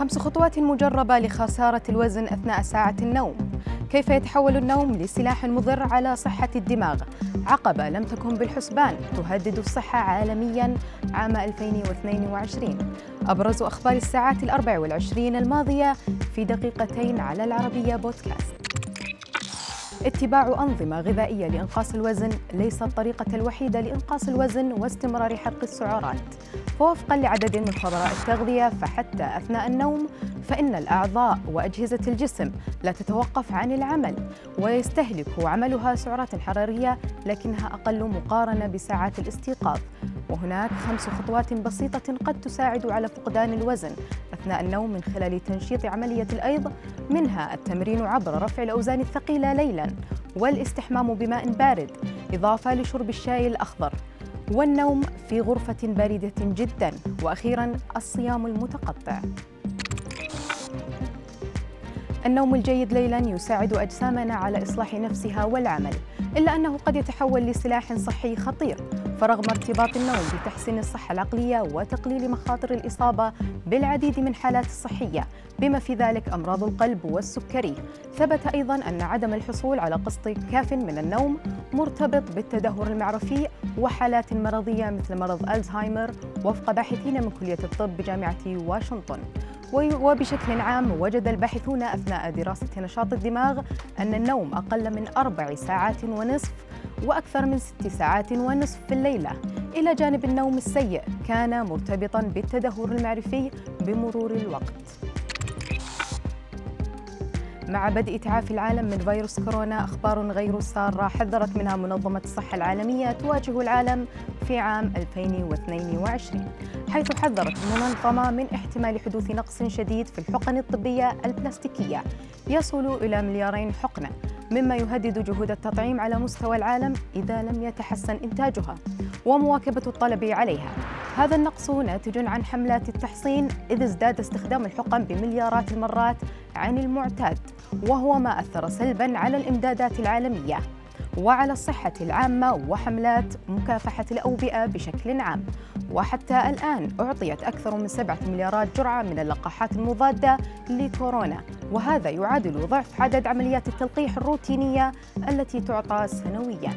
خمس خطوات مجربة لخسارة الوزن أثناء ساعة النوم. كيف يتحول النوم لسلاح مضر على صحة الدماغ؟ عقبة لم تكن بالحسبان تهدد الصحة عالميا عام 2022 أبرز أخبار الساعات الأربع والعشرين الماضية في دقيقتين على العربية بودكاست. اتباع أنظمة غذائية لإنقاص الوزن ليس الطريقة الوحيدة لإنقاص الوزن واستمرار حرق السعرات. فوفقا لعدد من خبراء التغذية فحتى أثناء النوم فإن الأعضاء وأجهزة الجسم لا تتوقف عن العمل ويستهلك عملها سعرات حرارية لكنها أقل مقارنة بساعات الاستيقاظ. وهناك خمس خطوات بسيطة قد تساعد على فقدان الوزن أثناء النوم من خلال تنشيط عملية الأيض منها التمرين عبر رفع الأوزان الثقيلة ليلاً والاستحمام بماء بارد إضافة لشرب الشاي الأخضر. والنوم في غرفة باردة جدا وأخيرا الصيام المتقطع. النوم الجيد ليلا يساعد أجسامنا على إصلاح نفسها والعمل إلا أنه قد يتحول لسلاح صحي خطير فرغم ارتباط النوم بتحسين الصحة العقلية وتقليل مخاطر الإصابة بالعديد من حالات الصحية بما في ذلك أمراض القلب والسكري. ثبت أيضا أن عدم الحصول على قسط كاف من النوم مرتبط بالتدهور المعرفي وحالات مرضية مثل مرض ألزهايمر وفق باحثين من كلية الطب بجامعة واشنطن. وبشكل عام وجد الباحثون أثناء دراسة نشاط الدماغ أن النوم أقل من أربع ساعات ونصف وأكثر من ست ساعات ونصف في الليلة. إلى جانب النوم السيء كان مرتبطا بالتدهور المعرفي بمرور الوقت. مع بدء تعافي العالم من فيروس كورونا أخبار غير سارة حذرت منها منظمة الصحة العالمية تواجه العالم في عام 2022 حيث حذرت المنظمة من احتمال حدوث نقص شديد في الحقن الطبية البلاستيكية يصل إلى مليارين حقنة مما يهدد جهود التطعيم على مستوى العالم إذا لم يتحسن إنتاجها ومواكبة الطلب عليها. هذا النقص ناتج عن حملات التحصين إذ ازداد استخدام الحقن بمليارات المرات عن المعتاد وهو ما أثر سلبا على الإمدادات العالمية. وعلى الصحة العامة وحملات مكافحة الأوبئة بشكل عام. وحتى الآن أعطيت أكثر من سبعة مليارات جرعة من اللقاحات المضادة لكورونا وهذا يعادل ضعف عدد عمليات التلقيح الروتينية التي تعطى سنوياً.